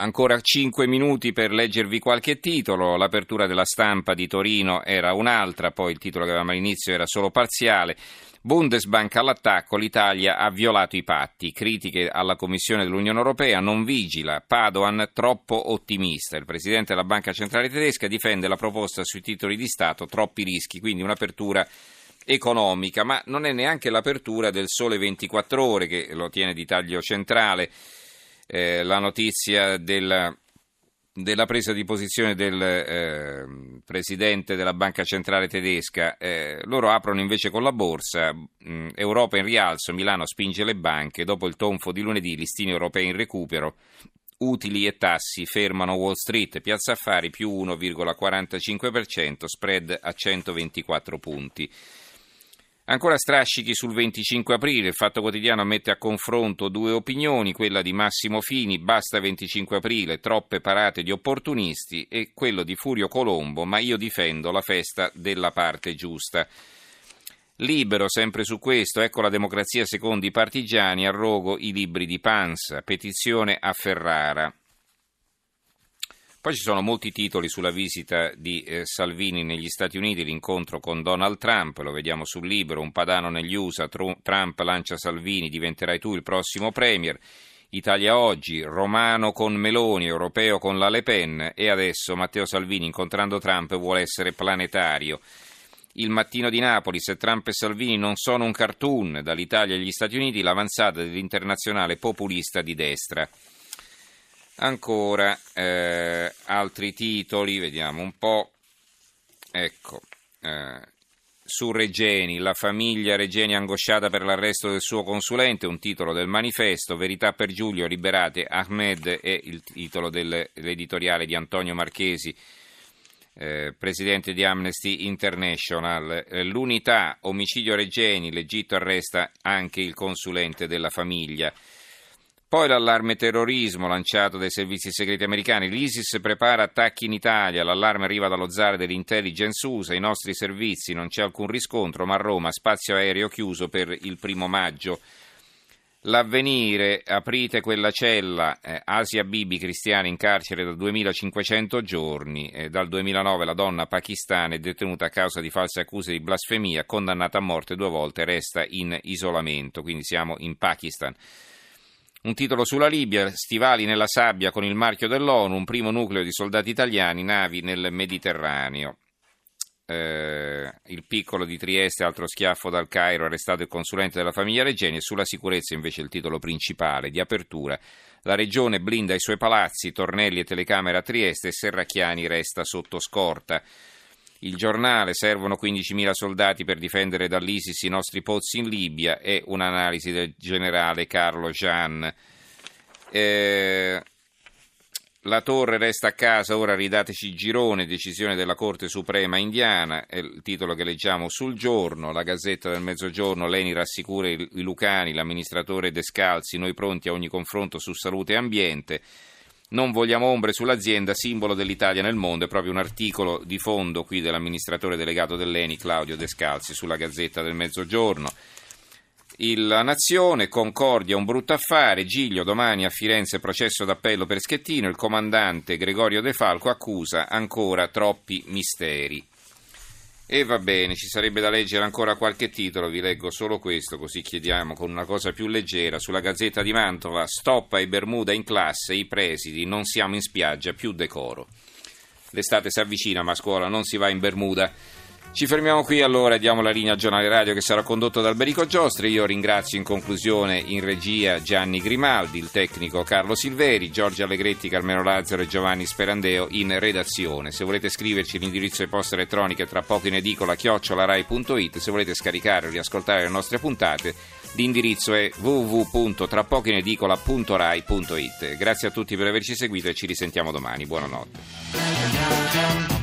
Ancora 5 minuti per leggervi qualche titolo. L'apertura della stampa di Torino era un'altra, poi il titolo che avevamo all'inizio era solo parziale. Bundesbank all'attacco, l'Italia ha violato i patti. Critiche alla Commissione dell'Unione Europea, non vigila. Padoan troppo ottimista. Il presidente della Banca Centrale Tedesca difende la proposta sui titoli di Stato, troppi rischi, quindi un'apertura economica, ma non è neanche l'apertura del Sole 24 Ore che lo tiene di taglio centrale eh, la notizia della, della, presa di posizione del eh, presidente della Banca Centrale Tedesca. Eh, loro aprono invece con la borsa, mh, mm, Europa in rialzo, Milano spinge le banche, dopo il tonfo di lunedì listini europei in recupero, utili e tassi fermano Wall Street, Piazza Affari più 1,45%, spread a 124 punti. Ancora strascichi sul 25 aprile, il Fatto Quotidiano mette a confronto due opinioni, quella di Massimo Fini, basta 25 aprile, troppe parate di opportunisti, e quello di Furio Colombo, ma io difendo la festa della parte giusta. Libero, sempre su questo, ecco la democrazia secondo i partigiani, a rogo i libri di Panza, petizione a Ferrara. Poi ci sono molti titoli sulla visita di eh, Salvini negli Stati Uniti, l'incontro con Donald Trump, lo vediamo sul libro, un padano negli USA, Trump lancia Salvini, diventerai tu il prossimo premier. Italia oggi, Romano con Meloni, Europeo con la Le Pen e adesso Matteo Salvini incontrando Trump vuole essere planetario. Il mattino di Napoli, se Trump e Salvini non sono un cartoon, dall'Italia agli Stati Uniti l'avanzata dell'internazionale populista di destra. Ancora eh, altri titoli, vediamo un po'. Ecco, eh, su Regeni, la famiglia Regeni angosciata per l'arresto del suo consulente, un titolo del manifesto, Verità per Giulio, liberate Ahmed è il titolo dell'editoriale di Antonio Marchesi, eh, presidente di Amnesty International. Eh, l'unità, omicidio Regeni, l'Egitto arresta anche il consulente della famiglia. Poi l'allarme terrorismo lanciato dai servizi segreti americani. L'ISIS prepara attacchi in Italia. L'allarme arriva dallo zar dell'intelligence USA. I nostri servizi non c'è alcun riscontro, ma a Roma spazio aereo chiuso per il primo maggio. L'avvenire, aprite quella cella, eh, Asia Bibi, cristiana in carcere da 2500 giorni, eh, dal 2009 la donna pakistana è detenuta a causa di false accuse di blasfemia, condannata a morte due volte, resta in isolamento, quindi siamo in Pakistan. Un titolo sulla Libia, stivali nella sabbia con il marchio dell'ONU, un primo nucleo di soldati italiani, navi nel Mediterraneo. Eh, il piccolo di Trieste, altro schiaffo dal Cairo, arrestato il consulente della famiglia Regeni e sulla sicurezza invece il titolo principale di apertura. La regione blinda i suoi palazzi, tornelli e telecamere a Trieste e Serracchiani resta sotto scorta. Il giornale, servono 15.000 soldati per difendere dall'ISIS i nostri pozzi in Libia e un'analisi del generale Carlo Jean. Eh, la torre resta a casa, ora ridateci girone, decisione della Corte Suprema indiana, è il titolo che leggiamo sul giorno, la Gazzetta del Mezzogiorno, Leni rassicura i Lucani, l'amministratore Descalzi, noi pronti a ogni confronto su salute e ambiente. Non vogliamo ombre sull'azienda, simbolo dell'Italia nel mondo, è proprio un articolo di fondo qui dell'amministratore delegato dell'ENI Claudio Descalzi sulla Gazzetta del Mezzogiorno. La Nazione, Concordia, un brutto affare, Giglio domani a Firenze processo d'appello per Schettino, il comandante Gregorio De Falco accusa ancora troppi misteri. E va bene, ci sarebbe da leggere ancora qualche titolo, vi leggo solo questo, così chiediamo con una cosa più leggera. Sulla Gazzetta di Mantova, stop ai Bermuda in classe, i presidi, non siamo in spiaggia, più decoro. L'estate si avvicina, ma a scuola non si va in Bermuda. Ci fermiamo qui allora e diamo la linea al giornale radio che sarà condotto da Alberico Giostri. Io ringrazio in conclusione in regia Gianni Grimaldi, il tecnico Carlo Silveri, Giorgio Allegretti, Carmelo Lazzaro e Giovanni Sperandeo in redazione. Se volete scriverci l'indirizzo di posta elettronica tra poco in edicola chiocciolarai.it, se volete scaricare o riascoltare le nostre puntate l'indirizzo è www.trapocoinedicola.rai.it. Grazie a tutti per averci seguito e ci risentiamo domani. Buonanotte.